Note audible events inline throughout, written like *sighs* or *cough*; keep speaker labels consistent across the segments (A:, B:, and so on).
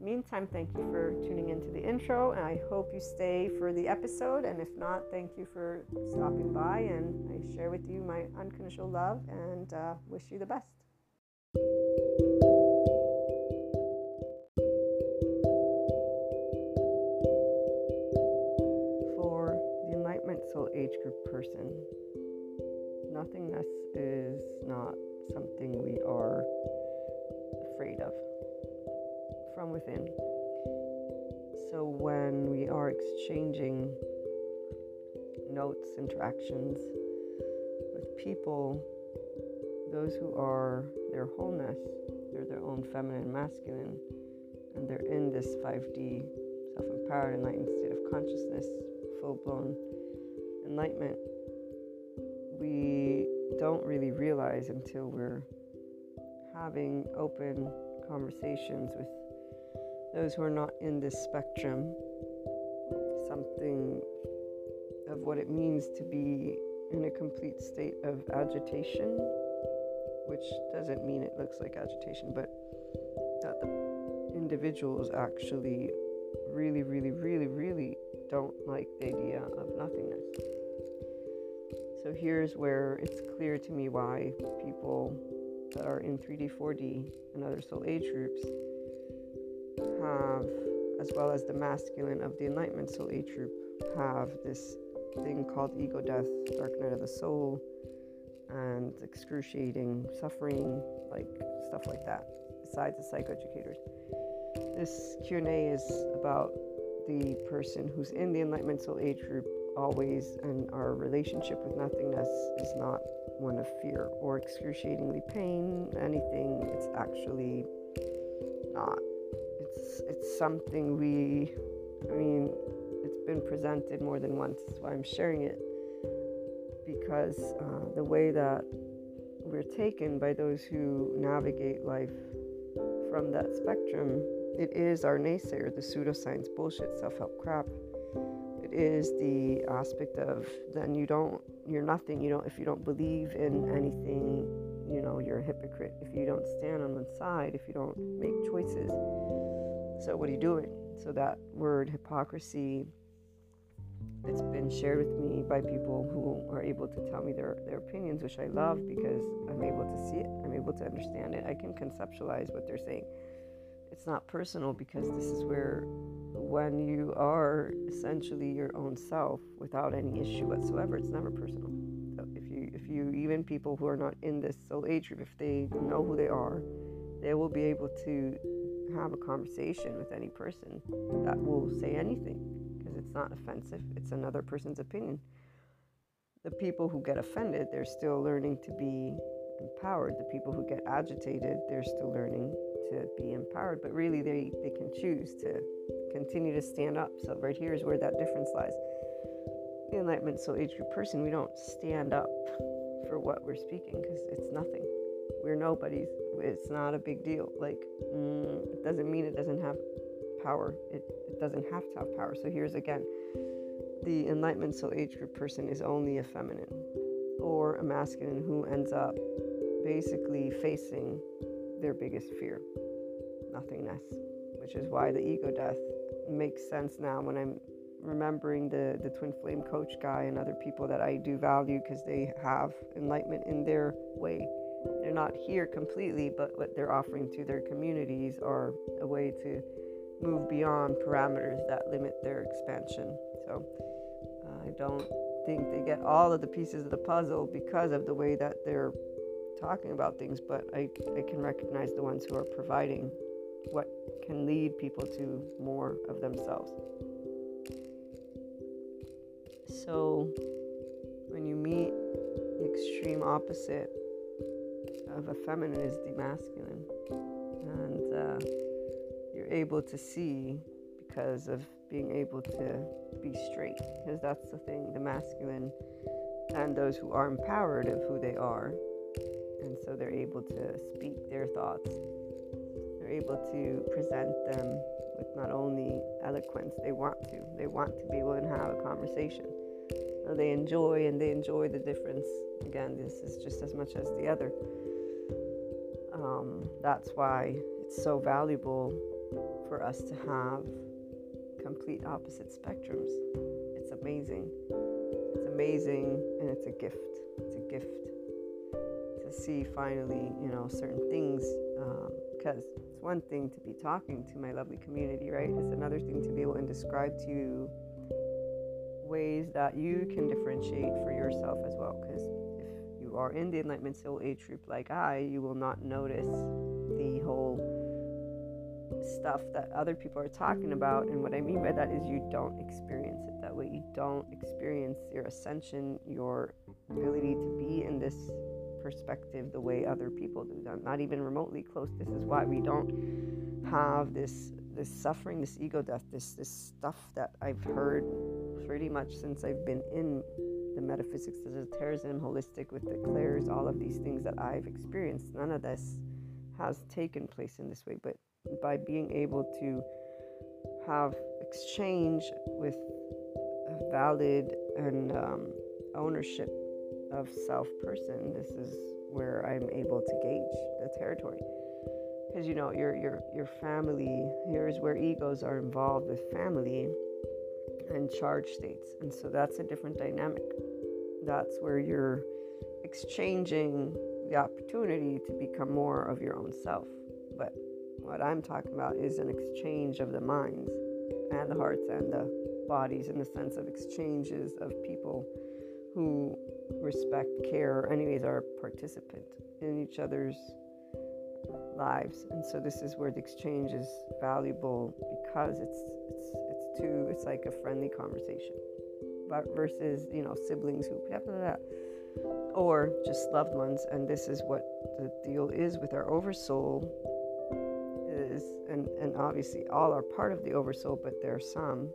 A: meantime, thank you for tuning into the intro, and I hope you stay for the episode. And if not, thank you for stopping by, and I share with you my unconditional love and uh, wish you the best. For the Enlightenment Soul Age group person. Nothingness is not something we are afraid of from within. So when we are exchanging notes, interactions with people, those who are their wholeness, they're their own feminine, masculine, and they're in this 5D self empowered, enlightened state of consciousness, full blown enlightenment, we don't really realize until we're having open conversations with those who are not in this spectrum something of what it means to be in a complete state of agitation, which doesn't mean it looks like agitation, but that the individuals actually really, really, really, really don't like the idea of nothingness. So here's where it's clear to me why people that are in 3D, 4D, and other soul age groups have, as well as the masculine of the Enlightenment soul age group, have this thing called ego death, dark night of the soul, and excruciating suffering, like stuff like that. Besides the psychoeducators, this Q&A is about the person who's in the Enlightenment soul age group always, and our relationship with nothingness is not one of fear or excruciatingly pain, anything. It's actually not. It's something we. I mean, it's been presented more than once. That's why I'm sharing it because uh, the way that we're taken by those who navigate life from that spectrum, it is our naysayer, the pseudoscience bullshit, self-help crap it is the aspect of then you don't you're nothing you don't if you don't believe in anything you know you're a hypocrite if you don't stand on one side if you don't make choices so what are you doing so that word hypocrisy it's been shared with me by people who are able to tell me their, their opinions which i love because i'm able to see it. I'm able to understand it. I can conceptualize what they're saying. It's not personal because this is where when you are essentially your own self without any issue whatsoever it's never personal. So if you if you even people who are not in this soul age group if they know who they are they will be able to have a conversation with any person that will say anything because it's not offensive it's another person's opinion the people who get offended they're still learning to be empowered the people who get agitated they're still learning to be empowered, but really they, they can choose to continue to stand up. So, right here is where that difference lies. The Enlightenment Soul Age Group person, we don't stand up for what we're speaking because it's nothing. We're nobodies. It's not a big deal. Like, mm, it doesn't mean it doesn't have power, it, it doesn't have to have power. So, here's again the Enlightenment Soul Age Group person is only a feminine or a masculine who ends up basically facing their biggest fear nothingness, which is why the ego death makes sense now when I'm remembering the, the twin flame coach guy and other people that I do value because they have enlightenment in their way. They're not here completely, but what they're offering to their communities are a way to move beyond parameters that limit their expansion. So uh, I don't think they get all of the pieces of the puzzle because of the way that they're talking about things, but I, I can recognize the ones who are providing what can lead people to more of themselves. So, when you meet the extreme opposite of a feminine is the masculine, and uh, you're able to see because of being able to be straight. Because that's the thing the masculine and those who are empowered of who they are. And so they're able to speak their thoughts, they're able to present them with not only eloquence, they want to. They want to be able to have a conversation. So they enjoy and they enjoy the difference. Again, this is just as much as the other. Um, that's why it's so valuable for us to have complete opposite spectrums. It's amazing. It's amazing and it's a gift. It's a gift to see finally, you know, certain things. Because um, it's one thing to be talking to my lovely community, right? It's another thing to be able to describe to you ways that you can differentiate for yourself as well. Because are in the Enlightenment Soul Age group like I, you will not notice the whole stuff that other people are talking about. And what I mean by that is you don't experience it that way. You don't experience your ascension, your ability to be in this perspective the way other people do. That. Not even remotely close. This is why we don't have this this suffering, this ego death, this this stuff that I've heard pretty much since I've been in the metaphysics, the esotericism, holistic with the clairs, all of these things that I've experienced. None of this has taken place in this way, but by being able to have exchange with a valid and um, ownership of self person, this is where I'm able to gauge the territory. Because you know, your your your family, here's where egos are involved with family and charge states. And so that's a different dynamic. That's where you're exchanging the opportunity to become more of your own self. But what I'm talking about is an exchange of the minds and the hearts and the bodies in the sense of exchanges of people who respect, care, anyways, are participant in each other's lives. And so this is where the exchange is valuable because it's it's too it's like a friendly conversation. But versus, you know, siblings who blah, blah, blah, or just loved ones. And this is what the deal is with our oversoul is, and, and obviously all are part of the oversoul, but there are some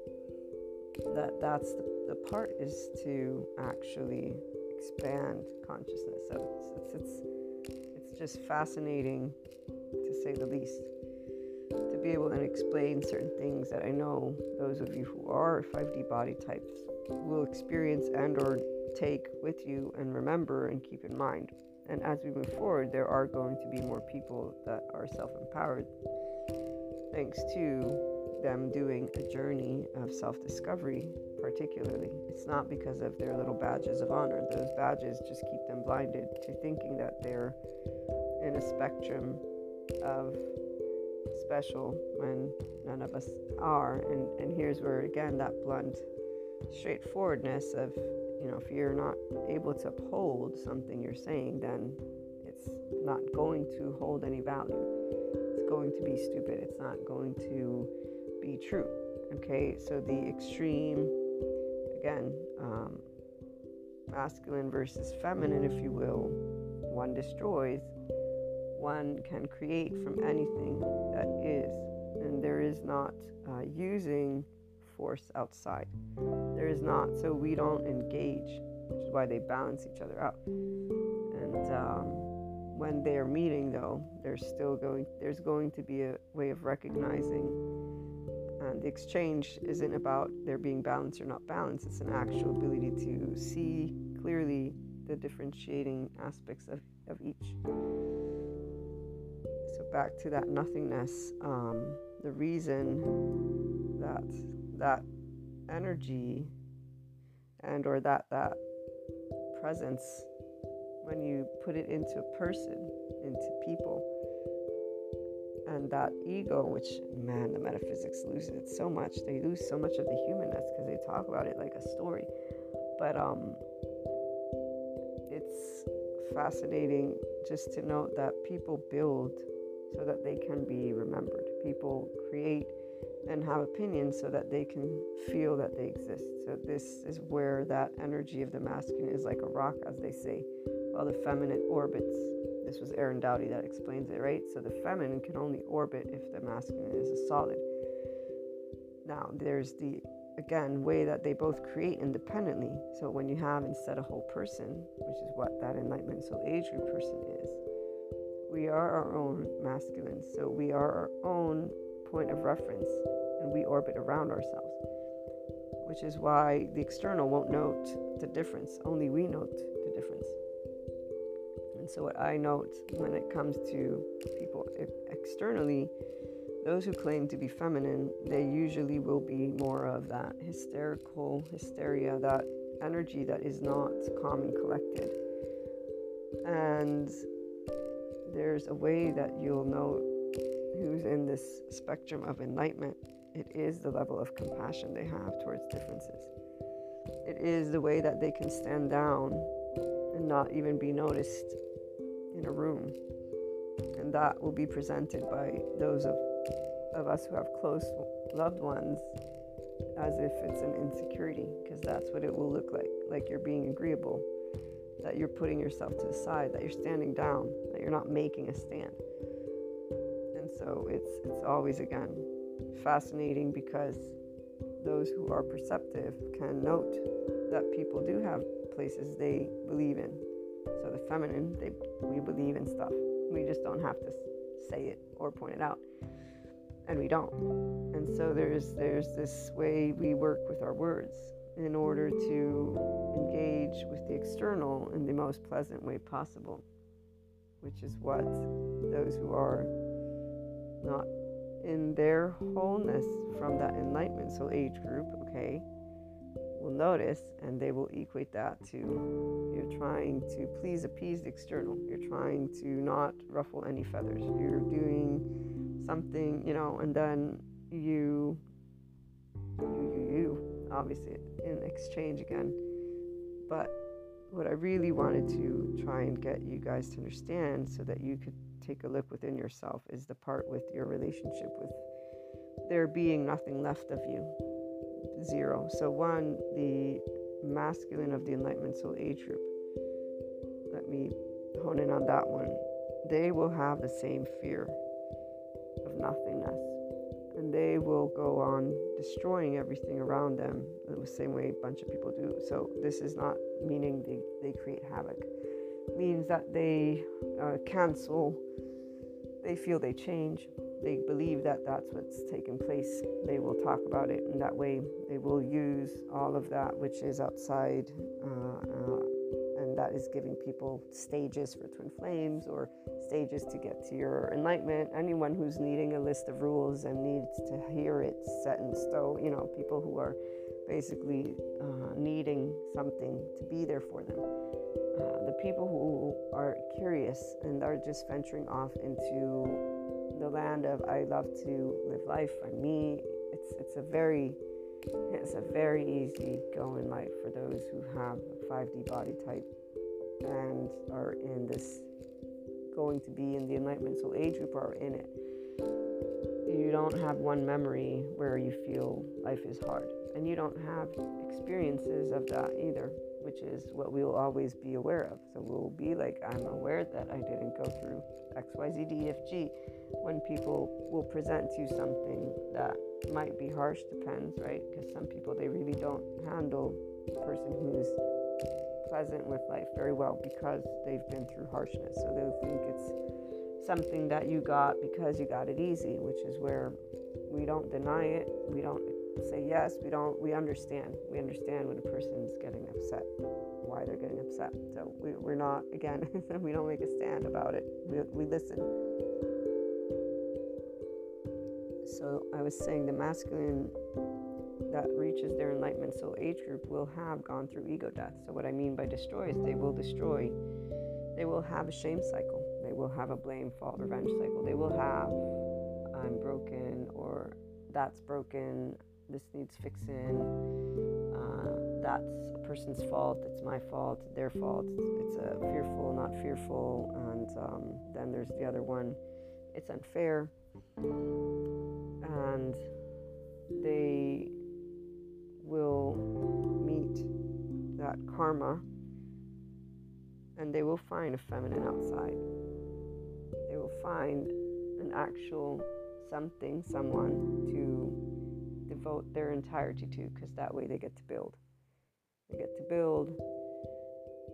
A: that that's the, the part is to actually expand consciousness. So it's, it's, it's, it's just fascinating to say the least to be able to explain certain things that I know those of you who are 5D body types will experience and or take with you and remember and keep in mind. And as we move forward, there are going to be more people that are self empowered thanks to them doing a journey of self discovery, particularly. It's not because of their little badges of honor. Those badges just keep them blinded to thinking that they're in a spectrum of special when none of us are. And, and here's where, again, that blunt straightforwardness of you know, if you're not able to uphold something you're saying, then it's not going to hold any value. It's going to be stupid. It's not going to be true. Okay, so the extreme, again, um, masculine versus feminine, if you will, one destroys, one can create from anything that is. And there is not uh, using force outside. There is not, so we don't engage, which is why they balance each other out. And um, when they're meeting, though, there's still going, there's going to be a way of recognizing. And the exchange isn't about there being balanced or not balanced. It's an actual ability to see clearly the differentiating aspects of, of each. So back to that nothingness. Um, the reason that that energy and or that that presence when you put it into a person into people and that ego which man the metaphysics loses it so much they lose so much of the humanness because they talk about it like a story but um it's fascinating just to note that people build so that they can be remembered people create and have opinions so that they can feel that they exist. So, this is where that energy of the masculine is like a rock, as they say, while the feminine orbits this was Aaron Dowdy that explains it, right? So the feminine can only orbit if the masculine is a solid. Now, there's the again way that they both create independently. So when you have instead a whole person, which is what that enlightenment soul age group person is, we are our own masculine. So we are our own point of reference and we orbit around ourselves. Which is why the external won't note the difference. Only we note the difference. And so, what I note when it comes to people externally, those who claim to be feminine, they usually will be more of that hysterical hysteria, that energy that is not calm and collected. And there's a way that you'll know who's in this spectrum of enlightenment. It is the level of compassion they have towards differences. It is the way that they can stand down and not even be noticed in a room. And that will be presented by those of of us who have close loved ones as if it's an insecurity, because that's what it will look like. Like you're being agreeable, that you're putting yourself to the side, that you're standing down, you're not making a stand. And so it's it's always again fascinating because those who are perceptive can note that people do have places they believe in. So the feminine, they we believe in stuff. We just don't have to say it or point it out and we don't. And so there's there's this way we work with our words in order to engage with the external in the most pleasant way possible, which is what those who are not in their wholeness from that enlightenment, so age group, okay, will notice and they will equate that to you're trying to please appease the external. You're trying to not ruffle any feathers. You're doing something, you know, and then you, you, you, you, obviously in exchange again. But what I really wanted to try and get you guys to understand so that you could take a look within yourself is the part with your relationship with there being nothing left of you. Zero. So, one, the masculine of the Enlightenment Soul Age group. Let me hone in on that one. They will have the same fear of nothingness. And they will go on destroying everything around them the same way a bunch of people do. So, this is not meaning they, they create havoc. It means that they uh, cancel, they feel they change, they believe that that's what's taking place. They will talk about it in that way. They will use all of that which is outside uh, is giving people stages for twin flames or stages to get to your enlightenment. Anyone who's needing a list of rules and needs to hear it set in stone, you know, people who are basically uh, needing something to be there for them. Uh, the people who are curious and are just venturing off into the land of I love to live life on me. It's it's a very it's a very easy going life for those who have a 5D body type and are in this going to be in the enlightenment soul age group are in it. You don't have one memory where you feel life is hard and you don't have experiences of that either which is what we will always be aware of. So we'll be like i'm aware that i didn't go through xyzdfg when people will present to you something that might be harsh depends right? Because some people they really don't handle the person who's pleasant with life very well because they've been through harshness. So they'll think it's something that you got because you got it easy, which is where we don't deny it. We don't say yes. We don't. We understand. We understand when a person's getting upset, why they're getting upset. So we, we're not again. *laughs* we don't make a stand about it. We, we listen. So I was saying the masculine that reaches their enlightenment soul age group will have gone through ego death. So, what I mean by destroy is they will destroy, they will have a shame cycle, they will have a blame, fault, revenge cycle, they will have I'm broken or that's broken, this needs fixing, uh, that's a person's fault, it's my fault, their fault, it's, a fearful, not fearful, and um, then there's the other one, it's unfair, and they will meet that karma and they will find a feminine outside. They will find an actual something, someone to devote their entirety to, because that way they get to build. They get to build.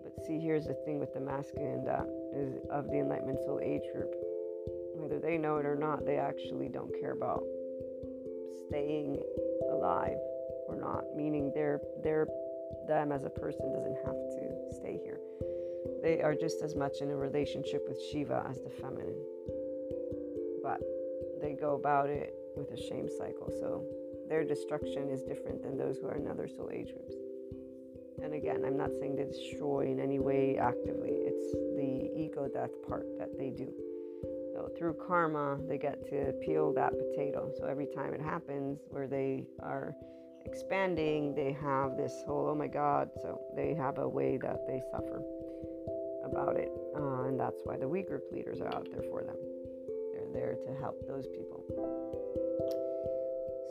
A: But see, here's the thing with the masculine that is of the Enlightenment Soul Age group. Whether they know it or not, they actually don't care about staying alive or not, meaning they're, they're them as a person doesn't have to stay here. They are just as much in a relationship with Shiva as the feminine. But they go about it with a shame cycle. So their destruction is different than those who are in other soul age groups. And again, I'm not saying they destroy in any way actively, it's the ego death part that they do. So through karma, they get to peel that potato. So every time it happens where they are expanding, they have this whole, oh my God, so they have a way that they suffer about it. Uh, and that's why the we group leaders are out there for them. They're there to help those people.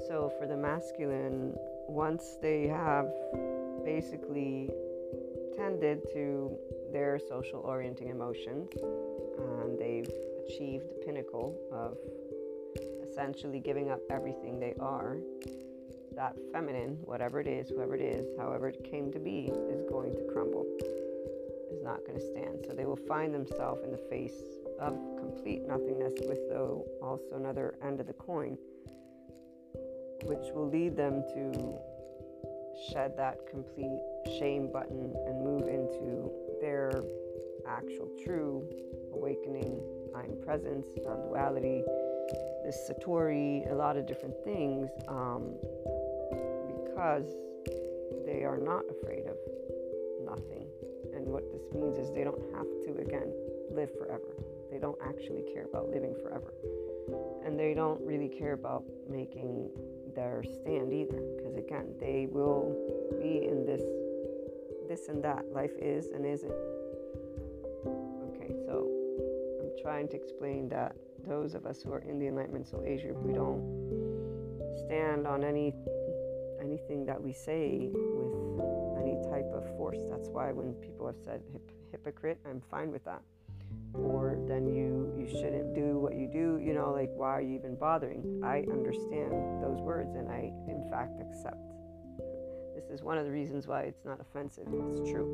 A: So for the masculine, once they have basically tended to their social orienting emotions and they've achieved the pinnacle of essentially giving up everything they are, that feminine, whatever it is, whoever it is, however it came to be, is going to crumble, is not going to stand. So they will find themselves in the face of complete nothingness with, though, also another end of the coin, which will lead them to shed that complete shame button and move into their actual true awakening, I'm presence, non duality, this Satori, a lot of different things, um, because they are not afraid of nothing. And what this means is they don't have to, again, live forever. They don't actually care about living forever. And they don't really care about making their stand either because again they will be in this this and that life is and isn't okay so i'm trying to explain that those of us who are in the enlightenment soul group we don't stand on any anything that we say with any type of force. That's why when people have said hypocrite i'm fine with that. Or then you you shouldn't do what you do you know like why are you even bothering? I understand those words and i in fact accept. This is one of the reasons why it's not offensive. It's true.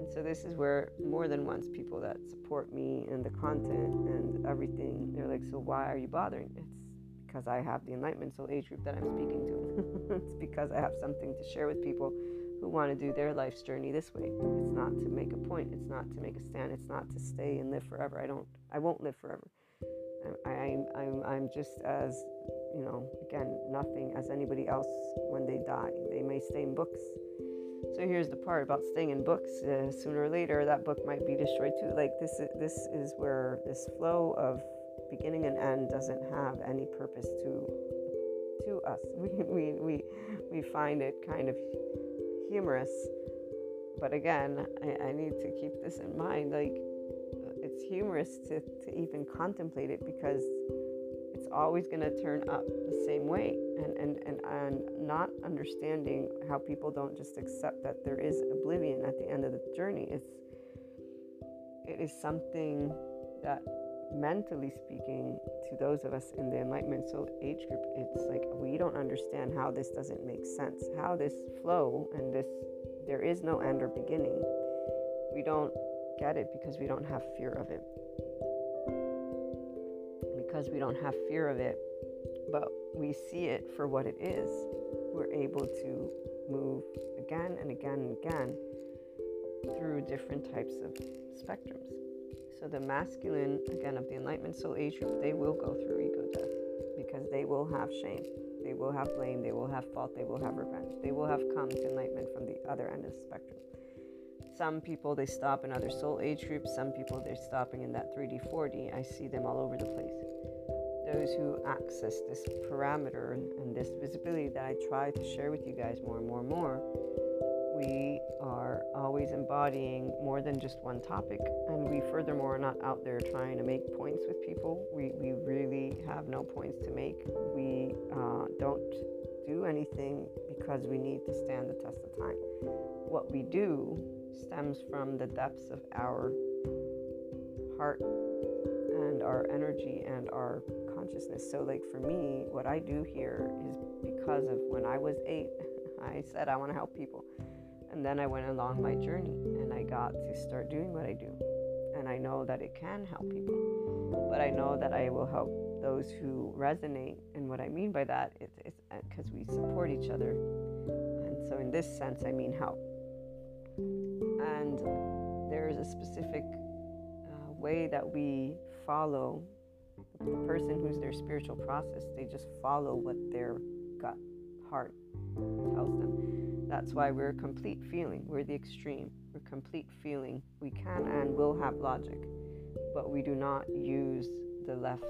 A: And so this is where more than once people that support me and the content and everything they're like so why are you bothering? It's because i have the enlightenment soul age group that i'm speaking to *laughs* it's because i have something to share with people who want to do their life's journey this way. It's not to make a point. It's not to make a stand. It's not to stay and live forever. I don't. I won't live forever. I, I'm. I'm. I'm just as you know. Again, nothing as anybody else when they die. They may stay in books. So here's the part about staying in books. Uh, sooner or later, that book might be destroyed too. Like this. Is, this is where this flow of beginning and end doesn't have any purpose to to us. *laughs* We we we we find it kind of humorous. But again, I, I need to keep this in mind. Like, it's humorous to, to even contemplate it because it's always going to turn up the same way. And, and, and, and not understanding how people don't just accept that there is oblivion at the end of the journey. It's, it is something that mentally speaking, to those of us in the Enlightenment Soul age group, it's like we don't understand how this doesn't make sense, how this flow and this, there is no end or beginning. We don't get it because we don't have fear of it. Because we don't have fear of it, but we see it for what it is, we're able to move again and again and again through different types of spectrums. So the masculine, again, of the enlightenment soul age group, they will go through ego death because they will have shame, they will have blame, they will have fault, they will have revenge, they will have come to enlightenment from the other end of the spectrum. Some people they stop in other soul age groups. Some people they're stopping in that 3D, 4D. I see them all over the place. Those who access this parameter and this visibility that I try to share with you guys more and more and more we are always embodying more than just one topic. And we, furthermore, are not out there trying to make points with people. We, we really have no points to make. We uh, don't do anything because we need to stand the test of time. What we do stems from the depths of our heart and our energy and our consciousness. So, like for me, what I do here is because of when I was eight, *laughs* I said I want to help people. And then I went along my journey and I got to start doing what I do. And I know that it can help people. But I know that I will help those who resonate. And what I mean by that is because uh, we support each other. And so, in this sense, I mean help. And there is a specific uh, way that we follow the person who's their spiritual process. They just follow what their gut, heart tells them. That's why we're complete feeling. We're the extreme. We're complete feeling. We can and will have logic, but we do not use the left.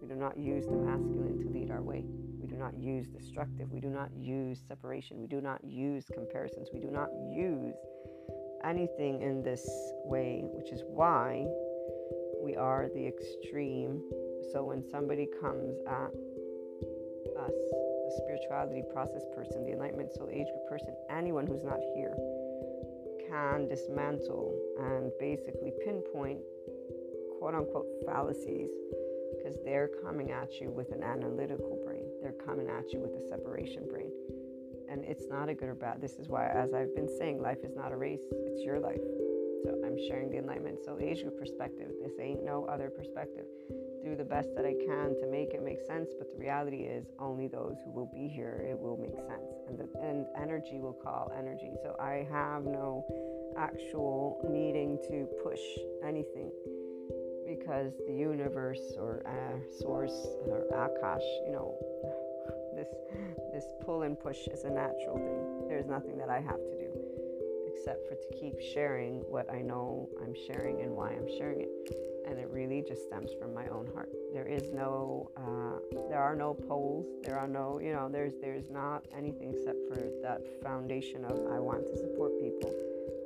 A: We do not use the masculine to lead our way. We do not use destructive. We do not use separation. We do not use comparisons. We do not use anything in this way, which is why we are the extreme. So when somebody comes at us, spirituality process person, the enlightenment soul age group person, anyone who's not here can dismantle and basically pinpoint quote unquote fallacies because they're coming at you with an analytical brain. They're coming at you with a separation brain. And it's not a good or bad. This is why, as I've been saying, life is not a race, it's your life. So I'm sharing the enlightenment soul age group perspective. This ain't no other perspective do the best that I can to make it make sense, but the reality is only those who will be here, it will make sense. And, the, and energy will call energy. So I have no actual needing to push anything because the universe or uh, source or akash, you know, *sighs* this this pull and push is a natural thing. There's nothing that I have to do except for to keep sharing what I know I'm sharing and why I'm sharing it and it really just stems from my own heart. There is no, uh, there are no poles. There are no, you know, there's there's not anything except for that foundation of I want to support people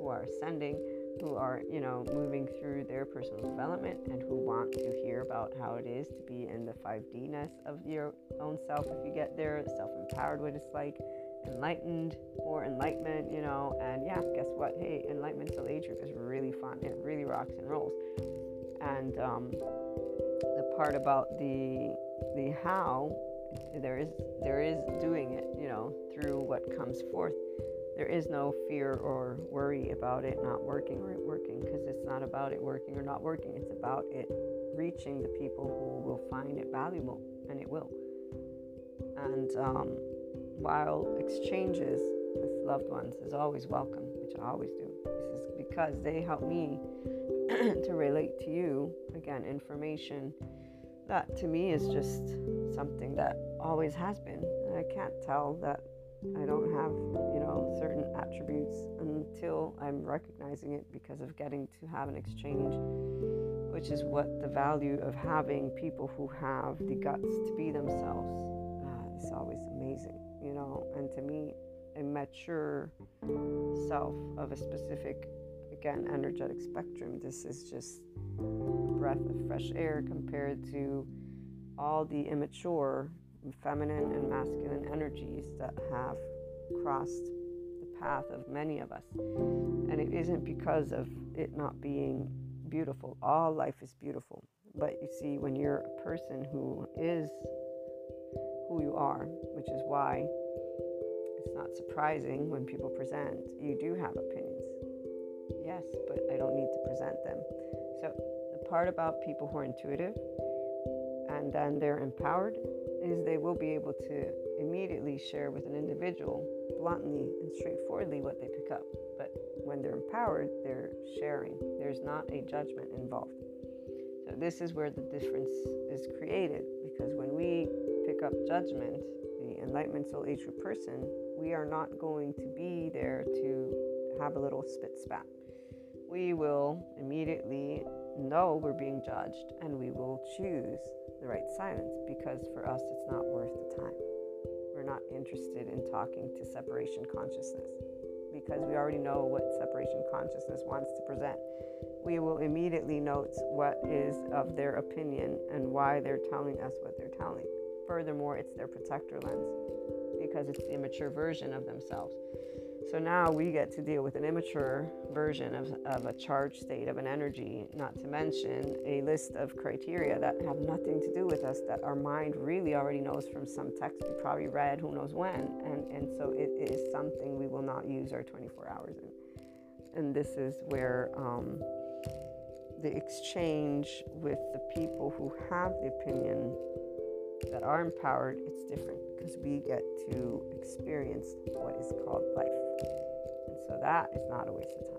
A: who are ascending, who are, you know, moving through their personal development, and who want to hear about how it is to be in the 5D-ness of your own self if you get there, self-empowered, what it's like enlightened or enlightenment, you know, and yeah, guess what? Hey, enlightenment soul age group is really fun. It really rocks and rolls and um, the part about the the how there is there is doing it you know through what comes forth there is no fear or worry about it not working or it working because it's not about it working or not working it's about it reaching the people who will find it valuable and it will and um, while exchanges with loved ones is always welcome which i always do this is because they help me *clears throat* to relate to you. Again, information that to me is just something that always has been. I can't tell that I don't have, you know, certain attributes until I'm recognizing it because of getting to have an exchange, which is what the value of having people who have the guts to be themselves uh, is always amazing, you know. And to me, a mature self of a specific again, energetic spectrum. This is just a breath of fresh air compared to all the immature feminine and masculine energies that have crossed the path of many of us. And it isn't because of it not being beautiful. All life is beautiful. But you see, when you're a person who is who you are, which is why it's not surprising when people present, you do have opinions yes, but I don't need to present them. So, the part about people who are intuitive and then they're empowered is they will be able to immediately share with an individual bluntly and straightforwardly what they pick up. But when they're empowered, they're sharing. There's not a judgment involved. So, this is where the difference is created because when we pick up judgment, the enlightenment soul age person, we are not going to be there to have a little spit spat we will immediately know we're being judged and we will choose the right silence because for us it's not worth the time. We're not interested in talking to separation consciousness because we already know what separation consciousness wants to present. We will immediately note what is of their opinion and why they're telling us what they're telling. Furthermore, it's their protector lens because it's the immature version of themselves So now we get to deal with an immature version of, of a charged state of an energy, not to mention a list of criteria that have nothing to do with us that our mind really already knows from some text we probably read, who knows when. And, and so it is something we will not use our 24 hours in. And this is where um, the exchange with the people who have the opinion that are empowered, it's different because we get to experience what is called life. And so that is not a waste of time.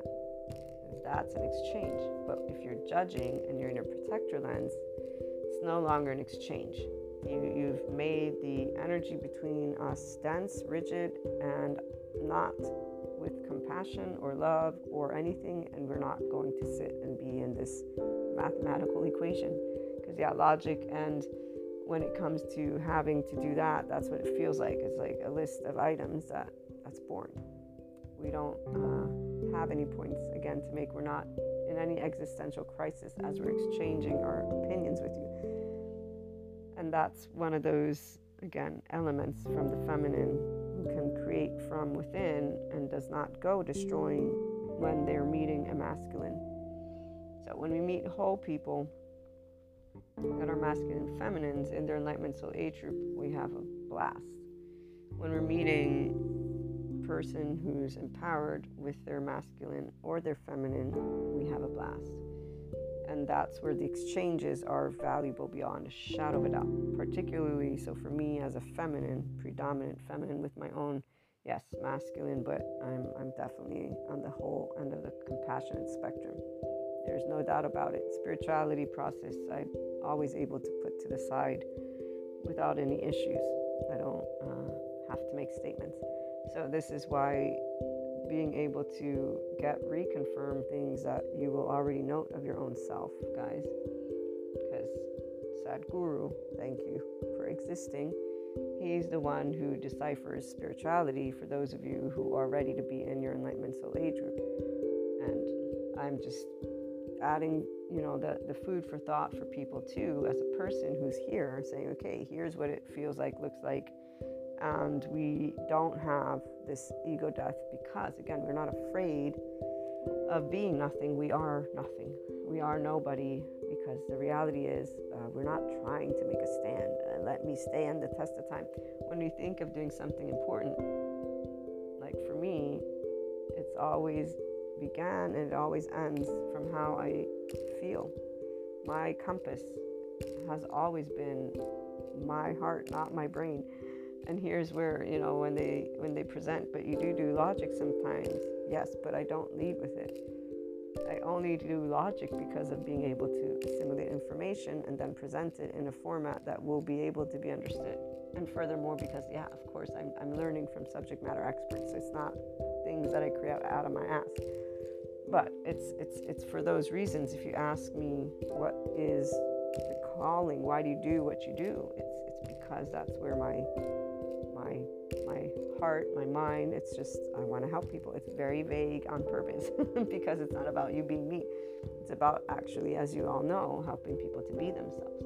A: That's an exchange. But if you're judging and you're in a protector lens, it's no longer an exchange. You, you've made the energy between us dense, rigid, and not with compassion or love or anything, and we're not going to sit and be in this mathematical equation. Because, yeah, logic and when it comes to having to do that, that's what it feels like. It's like a list of items that that's boring. We don't uh, have any points again to make. We're not in any existential crisis as we're exchanging our opinions with you. And that's one of those again elements from the feminine who can create from within and does not go destroying when they're meeting a masculine. So when we meet whole people that are masculine and feminines in their enlightenment soul age group, we have a blast. When we're meeting a person who's empowered with their masculine or their feminine, we have a blast. And that's where the exchanges are valuable beyond a shadow of a doubt. Particularly so for me as a feminine, predominant feminine with my own, yes, masculine, but I'm, I'm definitely on the whole end of the compassionate spectrum. There's no doubt about it. Spirituality process, I'm always able to put to the side without any issues. I don't uh, have to make statements. So, this is why being able to get reconfirm things that you will already note of your own self, guys. Because Sadhguru, thank you for existing. He's the one who deciphers spirituality for those of you who are ready to be in your enlightenment soul age group. And I'm just adding you know the, the food for thought for people too as a person who's here saying okay here's what it feels like looks like. And we don't have this ego death because again we're not afraid of being nothing. We are nothing. We are nobody because the reality is uh, we're not trying to make a stand. Uh, let me stand the test of time. When we think of doing something important like for me it's always began and it always ends from how I feel. My compass has always been my heart, not my brain. And here's where, you know, when they when they present, but you do do logic sometimes. Yes, but I don't lead with it. I only do logic because of being able to assimilate information and then present it in a format that will be able to be understood. And furthermore, because, yeah, of course, I'm, I'm learning from subject matter experts. It's not things that I create out of my ass but it's it's it's for those reasons if you ask me what is the calling why do you do what you do it's it's because that's where my my my heart my mind it's just i want to help people it's very vague on purpose *laughs* because it's not about you being me it's about actually as you all know helping people to be themselves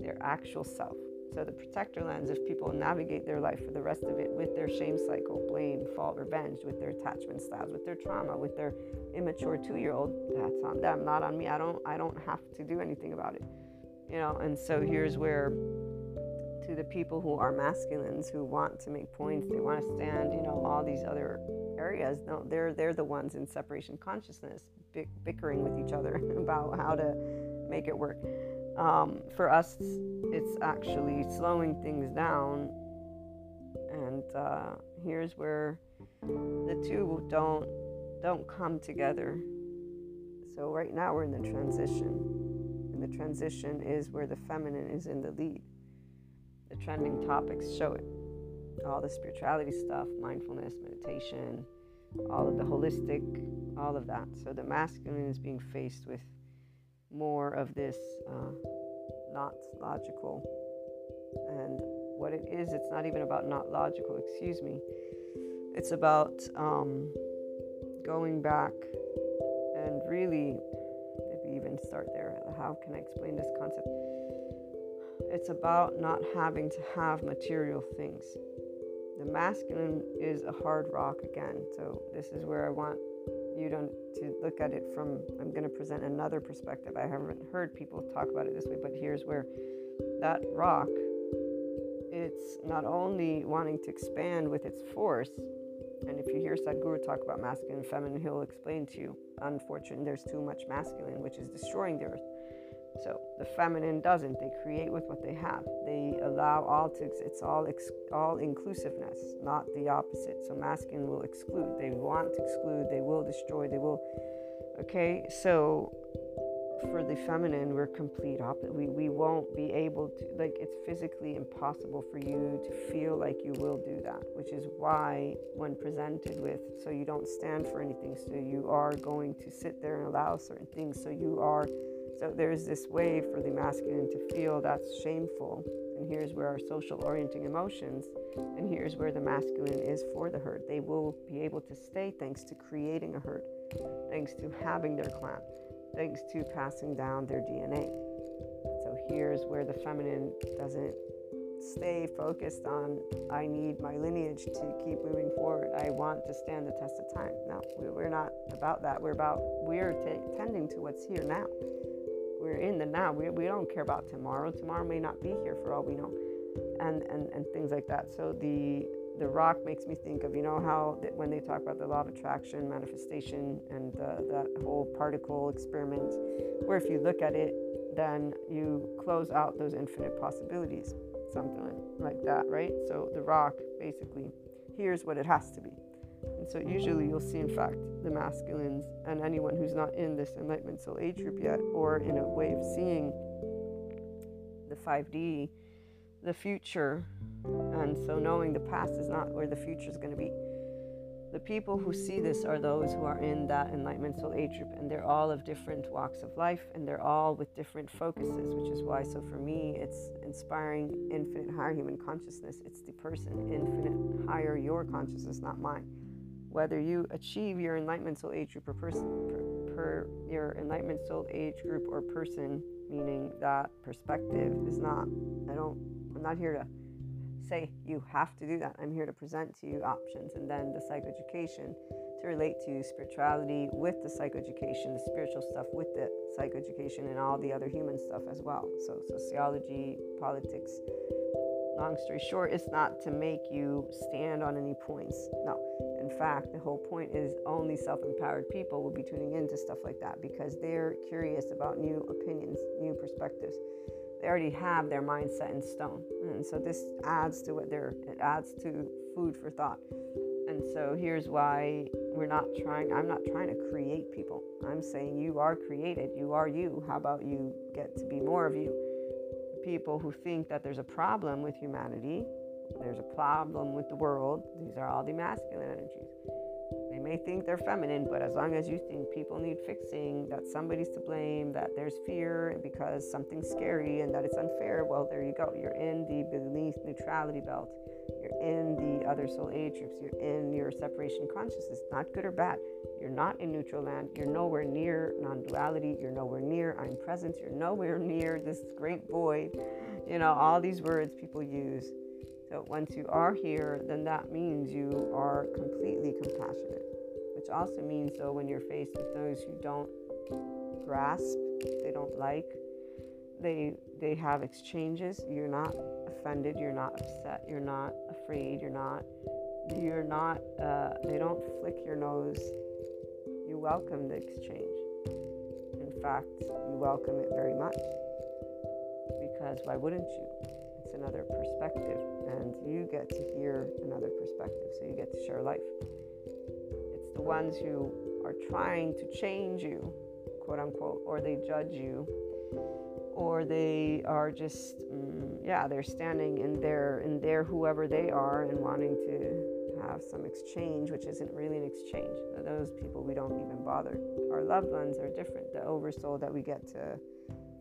A: their actual self so, the protector lens, if people navigate their life for the rest of it with their shame cycle, blame, fault, revenge, with their attachment styles, with their trauma, with their immature two year old, that's on them, not on me. I don't, I don't have to do anything about it. You know, and so here's where to the people who are masculines who want to make points, they want to stand, you know, all these other areas. No, they're they're the ones in separation consciousness bickering with each other *laughs* about how to make it work. Um, for us, it's actually slowing things down. And uh, here's where the two don't don't come together. So right now we're in the transition, and the transition is where the feminine is in the lead. The trending topics show it. All the spirituality stuff, mindfulness, meditation, all of the holistic, all of that. So the masculine is being faced with more of this uh, not logical. And what it is, it's not even about not logical, excuse me. It's about um, going back and really, if we even start there, how can I explain this concept? It's about not having to have material things. the masculine is a hard rock again. So this is where I want you to, to look at it from. I'm going to present another perspective. I haven't heard people talk about it this way, but here's where that rock. It's not only wanting to expand with its force, and if you hear Sadhguru talk about masculine and feminine, he'll explain to you, unfortunately, there's too much masculine, which is destroying the earth. The feminine doesn't. They create with what they have. They allow all to. It's all ex, all inclusiveness, not the opposite. So masculine will exclude. They want to exclude. They will destroy. They will. Okay. So for the feminine, we're complete opposite. We we won't be able to. Like it's physically impossible for you to feel like you will do that. Which is why when presented with, so you don't stand for anything. So you are going to sit there and allow certain things. So you are so there's this way for the masculine to feel that's shameful. And here's where our social orienting emotions, and here's where the masculine is for the herd. They will be able to stay thanks to creating a herd, thanks to having their clan, thanks to passing down their DNA. So here's where the feminine doesn't stay focused on I need my lineage to keep moving forward. I want to stand the test of time. No, we're not about that. We're about we're t- tending to what's here now we're in the now. We, we don't care about tomorrow. Tomorrow may not be here for all we know, and and and things like that. So the the rock makes me think of you know how that when they talk about the law of attraction, manifestation, and uh, that whole particle experiment, where if you look at it, then you close out those infinite possibilities, something like that, right? So the rock basically here's what it has to be. And so usually you'll see, in fact, the masculines and anyone who's not in this enlightenment soul age group yet, or in a way of seeing the 5D, the future, and so knowing the past is not where the future is going to be. The people who see this are those who are in that enlightenment soul age group, and they're all of different walks of life, and they're all with different focuses, which is why, so for me, it's inspiring infinite higher human consciousness. It's the person, infinite higher your consciousness, not mine whether you achieve your enlightenment soul age group or person per, per, your enlightenment soul age group or person meaning that perspective is not i don't i'm not here to say you have to do that. I'm here to present to you options and then the psychoeducation to relate to spirituality with the psychoeducation the spiritual stuff with the psychoeducation and all the other human stuff as well. So sociology politics long story short it's not to make you stand on any points. No fact, the whole point is only self empowered people will be tuning into stuff like that because they're curious about new opinions, new perspectives. They already have their mindset in stone. And so this adds to what they're, it adds to food for thought. And so here's why we're not trying, I'm not trying to create people. I'm saying you are created, you are you. How about you get to be more of you? People who think that there's a problem with humanity there's a problem with the world. These are all the masculine energies. They may think they're feminine, but as long as you think people need fixing, that somebody's to blame, that there's fear because something's scary and that it's unfair, well, there you go. You're in the beneath neutrality belt. You're in the other soul age groups. You're in your separation consciousness, not good or bad. You're not in neutral land. You're nowhere near non duality. You're nowhere near I'm present. You're nowhere near this great void. You know, all these words people use so once you are here, then that means you are completely compassionate, which also means, though, when you're faced with those who don't grasp, they don't like, they they have exchanges. You're not offended. You're not upset. You're not afraid. You're not. You're not. Uh, they don't flick your nose. You welcome the exchange. In fact, you welcome it very much because why wouldn't you? It's another perspective, and you get to hear another perspective, so you get to share life. It's the ones who are trying to change you, quote unquote, or they judge you, or they are just, mm, yeah, they're standing in their in their whoever they are and wanting to have some exchange, which isn't really an exchange. Those people we don't even bother. Our loved ones are different. The oversoul that we get to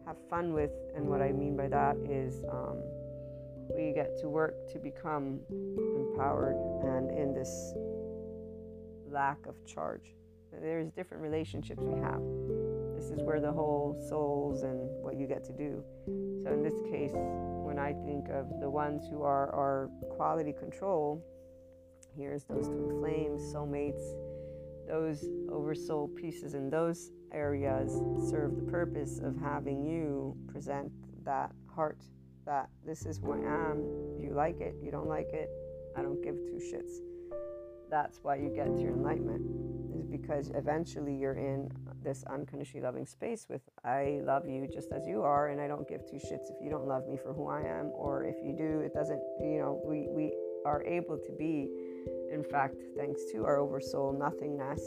A: have fun with, and what I mean by that is. Um, we get to work to become empowered and in this lack of charge. There's different relationships we have. This is where the whole souls and what you get to do. So in this case, when I think of the ones who are our quality control, here's those twin flames, soulmates, those oversoul pieces in those areas serve the purpose of having you present that heart that this is who I am. Um, you like it, you don't like it, I don't give two shits. That's why you get to your enlightenment, is because eventually you're in this unconditionally loving space with I love you just as you are, and I don't give two shits if you don't love me for who I am, or if you do, it doesn't, you know, we, we are able to be, in fact, thanks to our oversoul nothingness,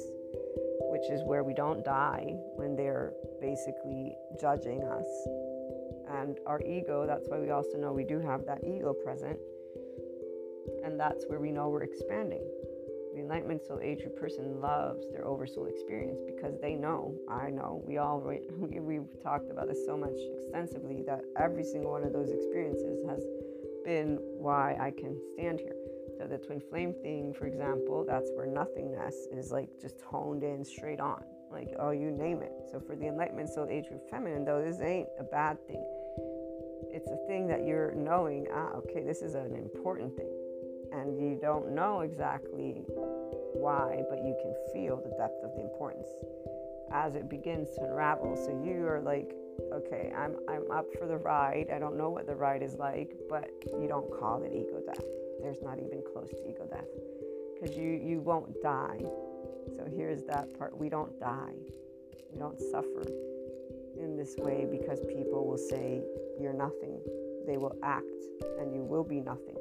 A: which is where we don't die when they're basically judging us. And our ego, that's why we also know we do have that ego present. And that's where we know we're expanding the Enlightenment Soul Age person loves their oversoul experience because they know, I know, we all, *laughs* we, we've talked about this so much extensively that every single one of those experiences has been why I can stand here. So the twin flame thing, for example, that's where nothingness is like just honed in straight on. Like, oh, you name it. So for the Enlightenment Soul Age group feminine, though, this ain't a bad thing. It's a thing that you're knowing, ah, okay, this is an important thing and you don't know exactly why, but you can feel the depth of the importance as it begins to unravel. So you are like, okay, I'm I'm up for the ride. I don't know what the ride is like, but you don't call it ego death. There's not even close to ego death because you you won't die. So here's that part: we don't die, we don't suffer in this way because people will say you're nothing. They will act, and you will be nothing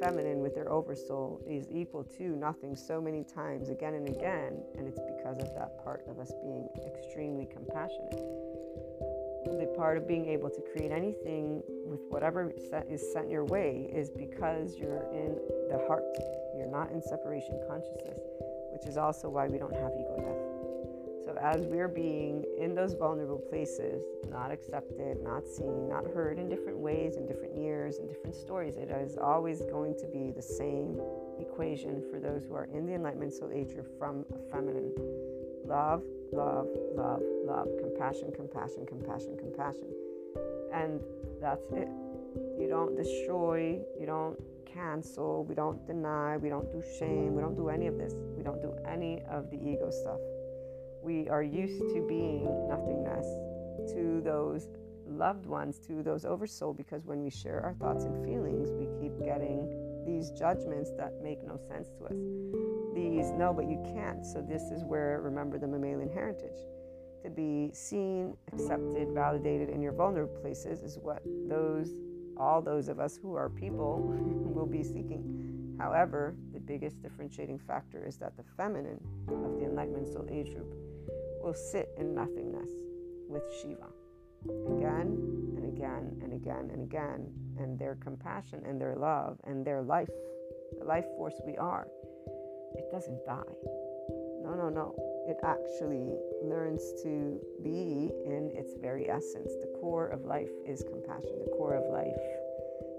A: feminine with their oversoul is equal to nothing so many times again and again, and it's because of that part of us being extremely compassionate. The part of being able to create anything with whatever is sent your way is because you're in the heart. You're not in separation consciousness, which is also why we don't have ego death. So, as we're being in those vulnerable places, not accepted, not seen, not heard in different ways, in different years, in different stories, it is always going to be the same equation for those who are in the Enlightenment Soul Age or from a feminine love, love, love, love, compassion, compassion, compassion, compassion. And that's it. You don't destroy, you don't cancel, we don't deny, we don't do shame, we don't do any of this. We don't do any of the ego stuff we are used to being nothingness to those loved ones, to those oversoul, because when we share our thoughts and feelings, we keep getting these judgments that make no sense to us. These, no, but you can't. So, this is where remember the mammalian heritage. To be seen, accepted, validated in your vulnerable places is what those, all those of us who are people, *laughs* will be seeking. However, the biggest differentiating factor is that the feminine of the Enlightenment Soul Age group will sit in nothingness with Shiva again and again and again and again. And their compassion and their love and their life, the life force we are, it doesn't die. No, no, no. It actually learns to be in its very essence. The core of life is compassion. The core of life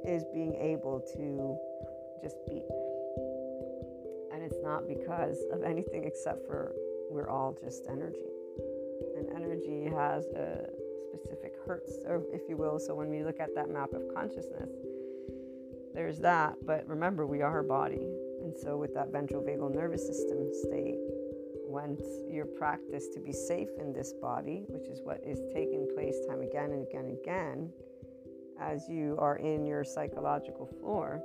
A: is being able to just be. And it's not because of anything except for we're all just energy and energy has a specific hertz, or if you will. So when we look at that map of consciousness, there's that. But remember, we are a body. And so with that ventral vagal nervous system state, once your practice to be safe in this body, which is what is taking place time again and again and again, as you are in your psychological floor,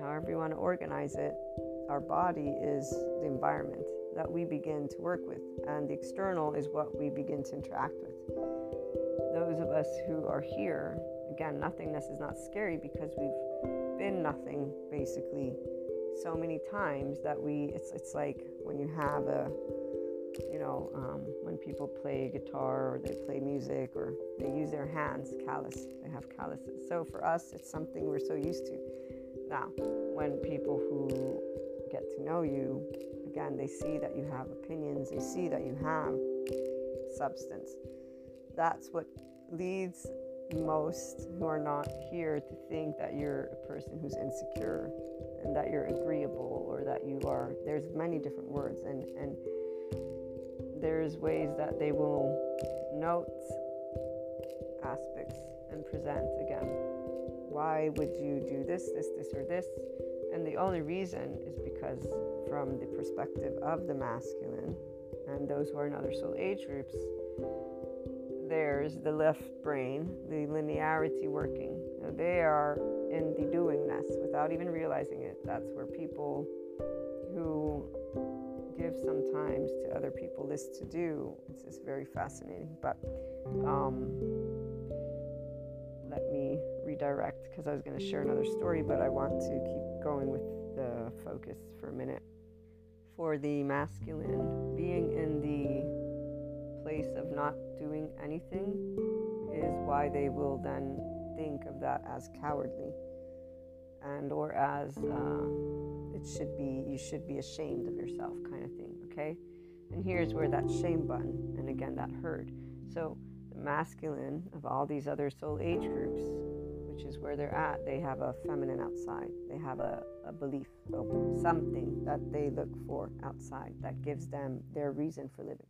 A: however you want to organize it, our body is the environment that we begin to work with, and the external is what we begin to interact with. Those of us who are here, again, nothingness is not scary because we've been nothing basically so many times that we it's it's like when you have a you know um, when people play guitar or they play music or they use their hands callous they have calluses. So for us it's something we're so used to. Now when people who get to know you again, they see that you have opinions, they see that you have substance. That's what leads most who are not here to think that you're a person who's insecure and that you're agreeable or that you are there's many different words and and there's ways that they will note aspects and present again why would you do this this this or this And the only reason is because, from the perspective of the masculine and those who are in other soul age groups, there's the left brain, the linearity working. Know, they are in the doingness without even realizing it. That's where people who give sometimes to other people this to do, it's just very fascinating. But um, let me redirect because I was going to share another story, but I want to keep going with the focus for a minute. For the masculine, being in the place of not doing anything is why they will then think of that as cowardly and or as uh, it should be you should be ashamed of yourself kind of thing okay? And here's where that shame button and again that hurt. So the masculine of all these other soul age groups which is where they're at they have a feminine outside. They have a, a belief something that they look for outside that gives them their reason for living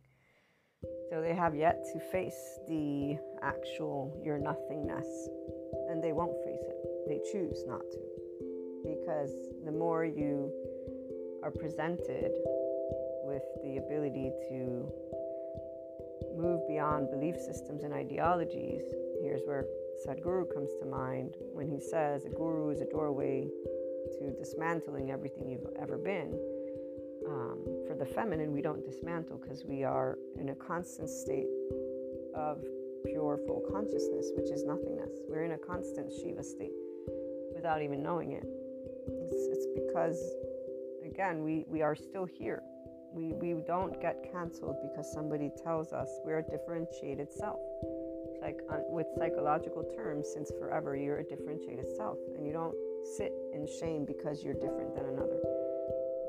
A: so they have yet to face the actual your nothingness, and they won't face it. They choose not to. Because the more you are presented with the ability to move beyond belief systems and ideologies, here's where Sadhguru comes to mind when he says a guru is a doorway to dismantling everything you've ever been um, the feminine, we don't dismantle because we are in a constant state of pure full consciousness, which is nothingness. We're in a constant Shiva state without even knowing it. It's, it's because, again, we, we are still here. We, we don't get canceled because somebody tells us we're a differentiated self. Like uh, with psychological terms, since forever, you're a differentiated self, and you don't sit in shame because you're different than another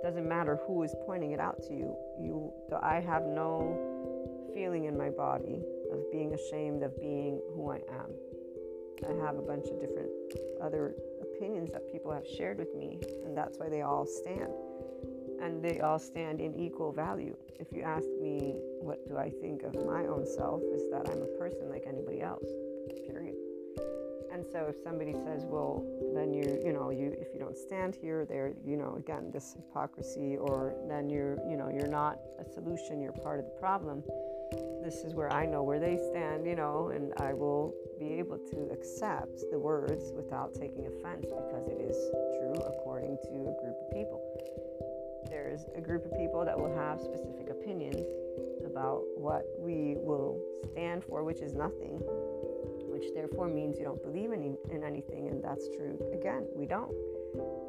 A: doesn't matter who is pointing it out to you. You, I have no feeling in my body of being ashamed of being who I am. I have a bunch of different other opinions that people have shared with me, and that's why they all stand. And they all stand in equal value. If you ask me, what do I think of my own self, is that I'm a person like anybody else, period. And so if somebody says, well, then you, you know, you, if you don't stand here, there, you know, again, this hypocrisy, or then you're, you know, you're not a solution, you're part of the problem. This is where I know where they stand, you know, and I will be able to accept the words without taking offense because it is true according to a group of people. There's a group of people that will have specific opinions about what we will stand for, which is nothing which therefore means you don't believe in, in anything, and that's true. Again, we don't.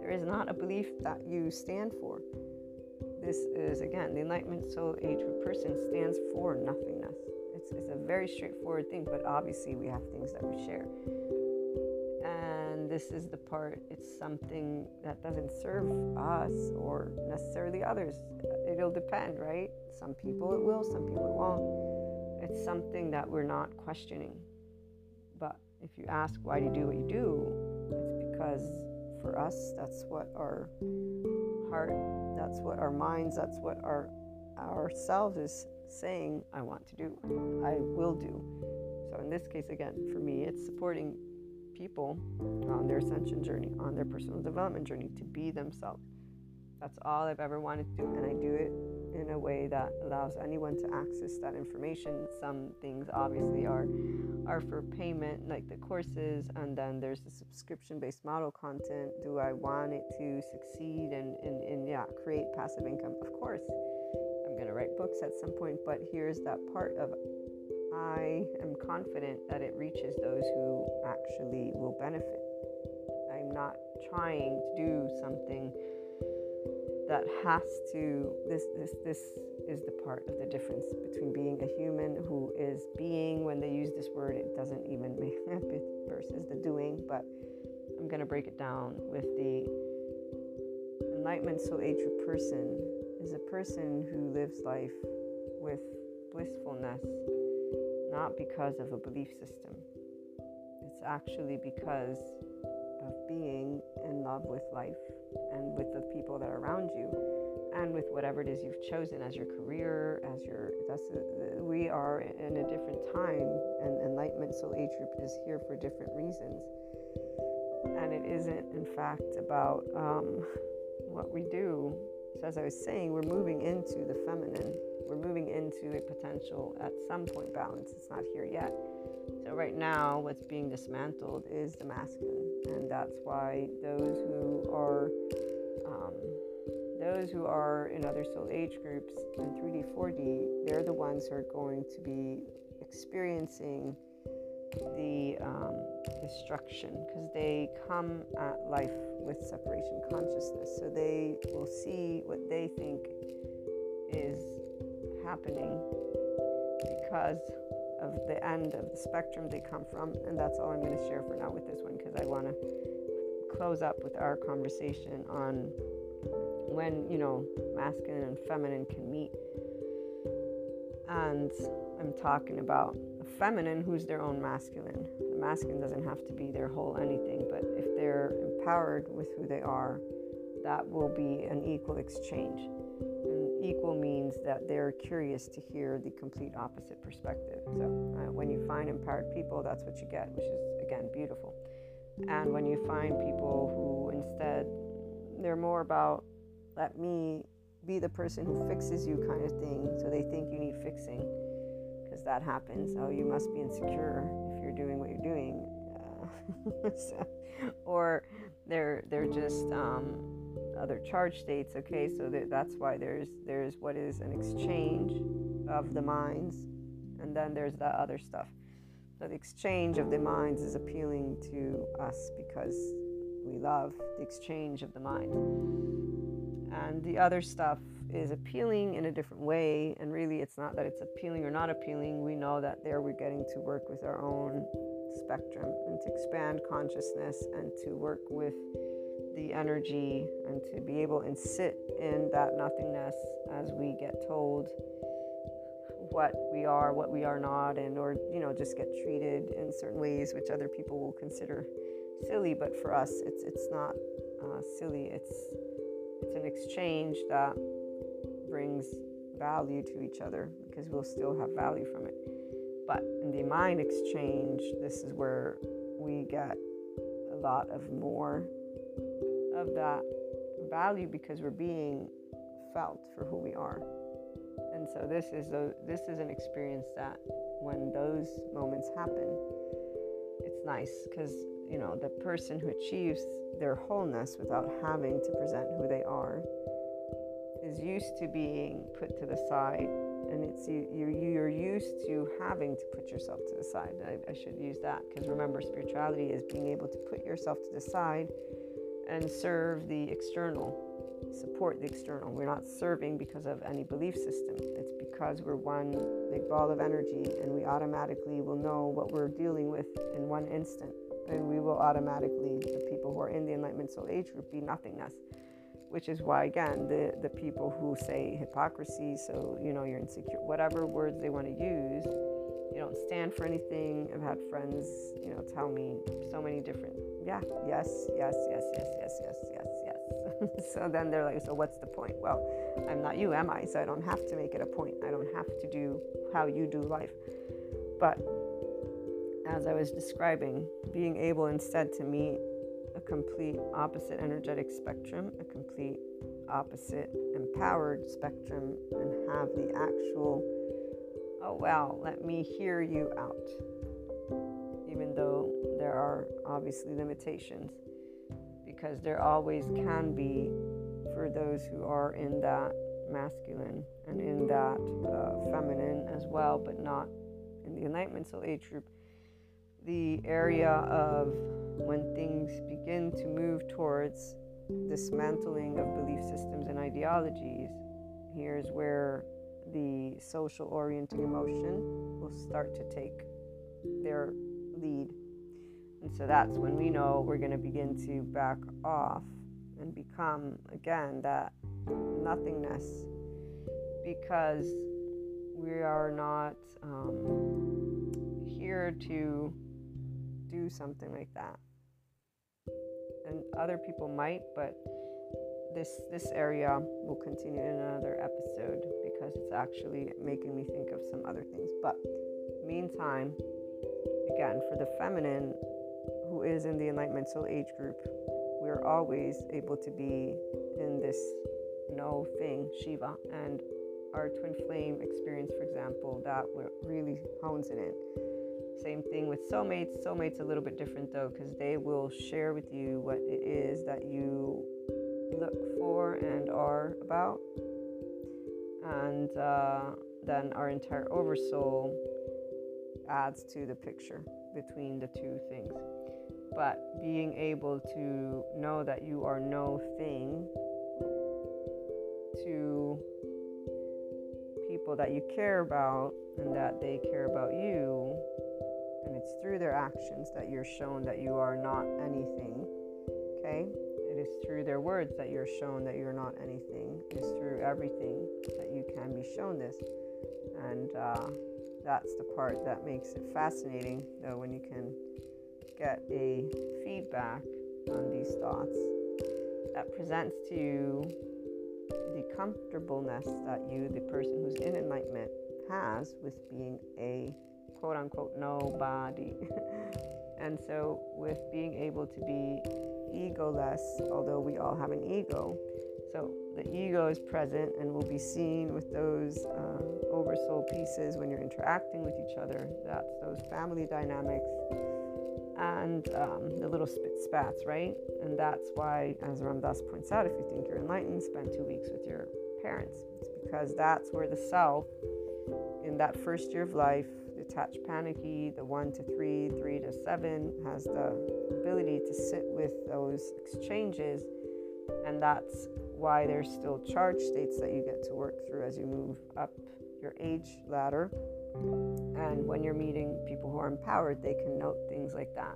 A: There is not a belief that you stand for. This is, again, the Enlightenment Soul Age a person stands for nothingness. It's, it's a very straightforward thing, but obviously we have things that we share. And this is the part, it's something that doesn't serve us or necessarily others. It'll depend, right? Some people it will, some people it won't. It's something that we're not questioning if you ask why do you do what you do, it's because for us, that's what our heart, that's what our minds, that's what our ourselves is saying, I want to do, I will do. So in this case, again, for me, it's supporting people on their ascension journey, on their personal development journey to be themselves. That's all I've ever wanted to do, and I do it in a way that allows anyone to access that information. Some things obviously are are for payment, like the courses, and then there's the subscription-based model content. Do I want it to succeed and, and, and yeah, create passive income? Of course. I'm gonna write books at some point, but here's that part of I am confident that it reaches those who actually will benefit. I'm not trying to do something that has to this this this is the part of the difference between being a human who is being when they use this word it doesn't even *laughs* make it versus the doing but i'm going to break it down with the enlightenment. Soul age person is a person who lives life with blissfulness not because of a belief system. It's actually because being in love with life and with the people that are around you and with whatever it is you've chosen as your career as your that's a, we are in a different time and enlightenment soul age group is here for different reasons and it isn't, in fact, about um, what we do. So, as I was saying, we're moving into the feminine. We're moving into a potential at some point balance. It's not here yet. So, right now, what's being dismantled is the masculine. And that's why those who are um, those who are in other soul age groups in 3D, 4D, they're the ones who are going to be experiencing the um, destruction because they come at life with separation consciousness. So they will see what they think is happening because of the end of the spectrum they come from. And that's all I'm going to share for now with this one because I want to close up with our conversation on when, you know, masculine and feminine can meet. And I'm talking about a feminine who's their own masculine. The masculine doesn't have to be their whole anything, but if they're empowered with who they are, that will be an equal exchange. Equal means that they're curious to hear the complete opposite perspective. So uh, when you find empowered people, that's what you get, which is again beautiful. And when you find people who instead they're more about let me be the person who fixes you kind of thing, so they think you need fixing because that happens. Oh, you must be insecure if you're doing what you're doing. Uh, *laughs* so, or they're they're just um, other charge states. Okay, so that, that's why there's there's what is an exchange of the minds, and then there's that other stuff. So the exchange of the minds is appealing to us because we love the exchange of the mind, and the other stuff is appealing in a different way. And really, it's not that it's appealing or not appealing. We know that there we're getting to work with our own spectrum and to expand consciousness and to work with the energy and to be able and sit in that nothingness as we get told what we are, what we are not, and or you know just get treated in certain ways which other people will consider silly, but for us it's it's not uh, silly. It's it's an exchange that brings value to each other because we'll still have value from it. But in the mind exchange, this is where we get a lot of more of that value because we're being felt for who we are. And so this is this is an experience that when those moments happen, it's nice because you know the person who achieves their wholeness without having to present who they are is used to being put to the side and it's you, you're, you're used to having to put yourself to the side i, I should use that because remember spirituality is being able to put yourself to the side and serve the external support the external. We're not serving because of any belief system. It's because we're one big ball of energy and we automatically will know what we're dealing with in one instant. And we will automatically the people who are in the enlightenment soul age group be nothingness which is why again the the people who say hypocrisy so you know you're insecure whatever words they want to use you don't stand for anything. I've had friends you know tell me so many different yeah yes yes yes yes yes yes yes yes. *laughs* So then they're like so what's the point? Well i'm not you am i? So i don't have to make it a point. I don't have to do how you do life. But as i was describing being able instead to meet a complete opposite energetic spectrum, a complete opposite empowered spectrum, and have the actual, oh, wow, let me hear you out. Even though there are obviously limitations, because there always can be for those who are in that masculine and in that uh, feminine as well, but not in the enlightenment soul age group the area of when things begin to move towards dismantling of belief systems and ideologies, here's where the social orienting emotion will start to take their lead. And so that's when we know we're going to begin to back off and become, again, that nothingness because we are not um, here to do something like that. And other people might, but this this area will continue in another episode because it's actually making me think of some other things. But meantime, again, for the feminine is in the Enlightenment Soul Age group, we're always able to be in this no thing, Shiva, and our twin flame experience, for example, that really hones it in. Same thing with soulmates. Soulmates a little bit different though, because they will share with you what it is that you look for and are about. And uh, then our entire oversoul adds to the picture between the two things. But being able to know that you are no thing to people that you care about and that they care about you and it's through their actions that you're shown that you are not anything. Okay? It is through their words that you're shown that you're not anything. It is through everything that you can be shown this. And uh, that's the part that makes it fascinating, though, when you can get a feedback on these thoughts that presents to you the comfortableness that you, the person who's in enlightenment, has with being a quote unquote nobody. *laughs* and so, with being able to be egoless, although we all have an ego, so the ego is present and will be seen with those uh, oversoul pieces when you're interacting with each other. That's those family dynamics and um, the little spit spats, right? And that's why, as Ram Dass points out, if you think you're enlightened, spend two weeks with your parents. It's because that's where the self, in that first year of life, detached panicky, the one to three, three to seven, has the ability to sit with those exchanges. And that's why there's still charge states that you get to work through as you move up your age ladder. And when you're meeting people who are empowered, they can note things like that.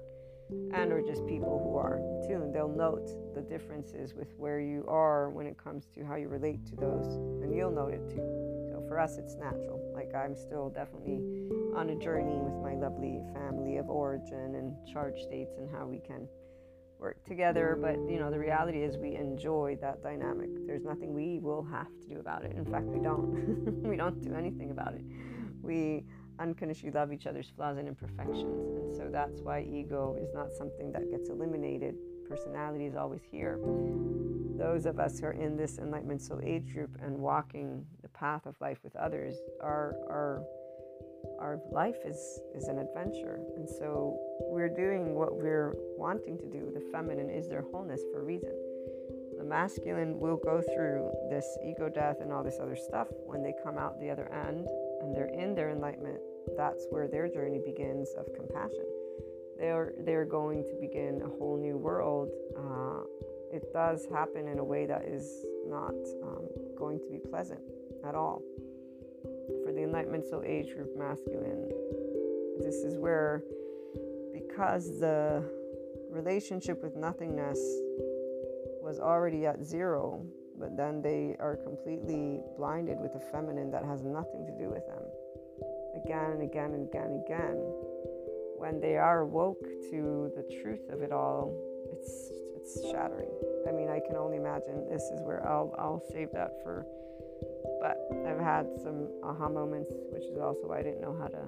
A: And or just people who are tuned, they'll note the differences with where you are when it comes to how you relate to those, and you'll note it too So for us, it's natural. Like I'm still definitely on a journey with my lovely family of origin and charge states and how we can work together. But you know, the reality is we enjoy that dynamic. There's nothing we will have to do about it. In fact, we don't. *laughs* we don't do anything about it. We unconditionally love each other's flaws and imperfections. And so that's why ego is not something that gets eliminated. Personality is always here. Those of us who are in this enlightenment soul age group and walking the path of life with others, our our our life is is an adventure, and so we're doing what we're wanting to do. The feminine is their wholeness for a reason. The masculine will go through this ego death and all this other stuff when they come out the other end and they're in their enlightenment. That's where their journey begins of compassion. They're they're going to begin a whole new world. Uh, it does happen in a way that is not um, going to be pleasant at all. For the Enlightenment Soul Age group masculine, this is where, because the relationship with nothingness was already at zero, but then they are completely blinded with the feminine that has nothing to do with them. Again and again and again and again. When they are woke to the truth of it all, it's it's shattering. I mean, I can only imagine this is where I'll I'll save that for but I've had some aha moments, which is also why I didn't know how to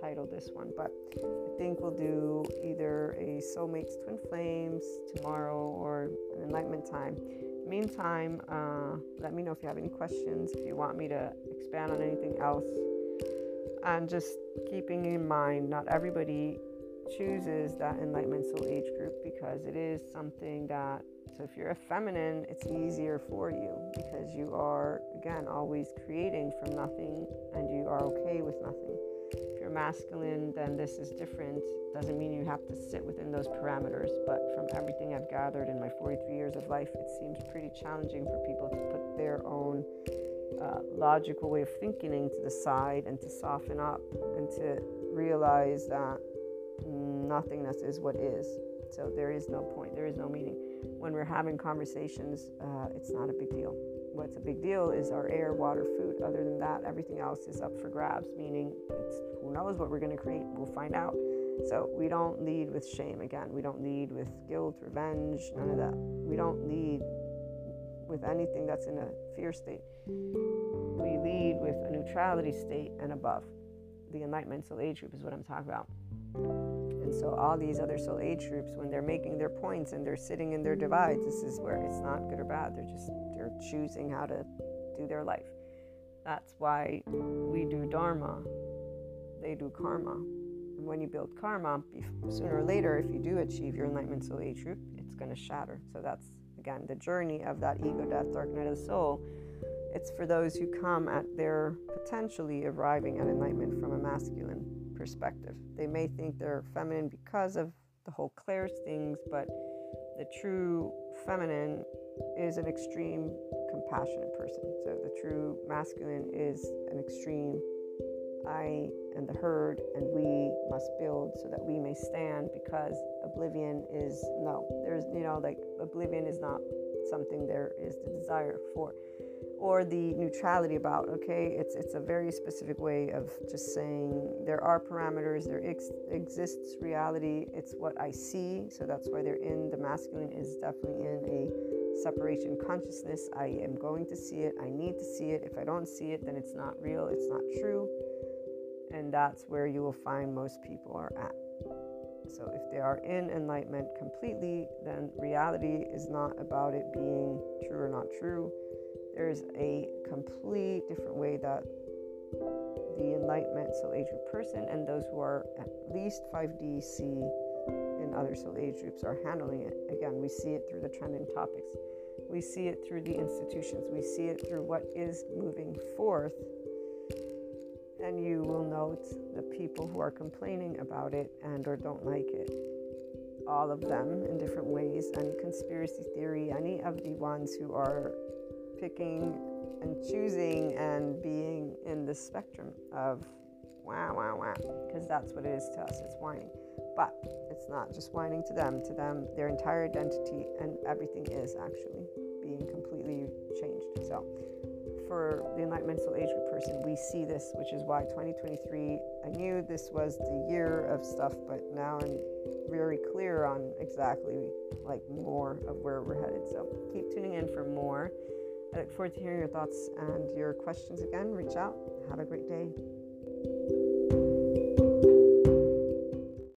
A: title this one. But I think we'll do either a Soulmates Twin Flames tomorrow or an Enlightenment Time. Meantime, uh, let me know if you have any questions, if you want me to expand on anything else. And just keeping in mind, not everybody chooses that Enlightenment Soul Age group because it is something that so if you're a feminine, it's easier for you because you are, again, always creating from nothing and you are okay with nothing. You're masculine, then this is different. Doesn't mean you have to sit within those parameters, but from everything I've gathered in my 43 years of life, it seems pretty challenging for people to put their own uh, logical way of thinking to the side and to soften up and to realize that nothingness is what is. So there is no point, there is no meaning when we're having conversations, uh, it's not a big deal. What's a big deal is our air, water, food. Other than that, everything else is up for grabs, meaning it's who knows what we're going to create. We'll find out. So we don't lead with shame again. We don't lead with guilt, revenge, none of that. We don't lead with anything that's in a fear state. We lead with a neutrality state and above. The enlightenment soul age group is what I'm talking about. And so, all these other soul age groups, when they're making their points and they're sitting in their divides, this is where it's not good or bad. They're just they're choosing how to do their life. That's why we do dharma. They do karma. And when you build karma, sooner or later, if you do achieve your enlightenment soul age group, it's going to shatter. So that's again the journey of that ego death, dark night of the soul. It's for those who come at their potentially arriving at enlightenment from a masculine perspective. They may think they're feminine because of the whole clair's things, but the true feminine is an extreme compassionate person. So the true masculine is an extreme I and the herd, and we must build so that we may stand because oblivion is no, there's, you know, like oblivion is not something there is the desire for or the neutrality about okay it's it's a very specific way of just saying there are parameters there ex- exists reality it's what i see so that's why they're in the masculine is definitely in a separation consciousness i am going to see it i need to see it if i don't see it then it's not real it's not true and that's where you will find most people are at. So if they are in enlightenment completely then reality is not about it being true or not true there's a complete different way that the enlightenment soul age group person and those who are at least 5D C and other soul age groups are handling it. Again, we see it through the trending topics. We see it through the institutions. We see it through what is moving forth. And you will note the people who are complaining about it and or don't like it. All of them in different ways. Any conspiracy theory, any of the ones who are picking and choosing and being in the spectrum of wow, wow, wow, because that's what it is to us. It's whining. But it's not just whining to them. To them, their entire identity and everything is actually being completely changed. So, for the Enlightenment Age group person, we see this, which is why 2023, I knew this was the year of stuff, but now I'm very clear on exactly like more of where we're headed. So, keep tuning in for more. I look forward to hearing your thoughts and your questions again. Reach out. Have a great day.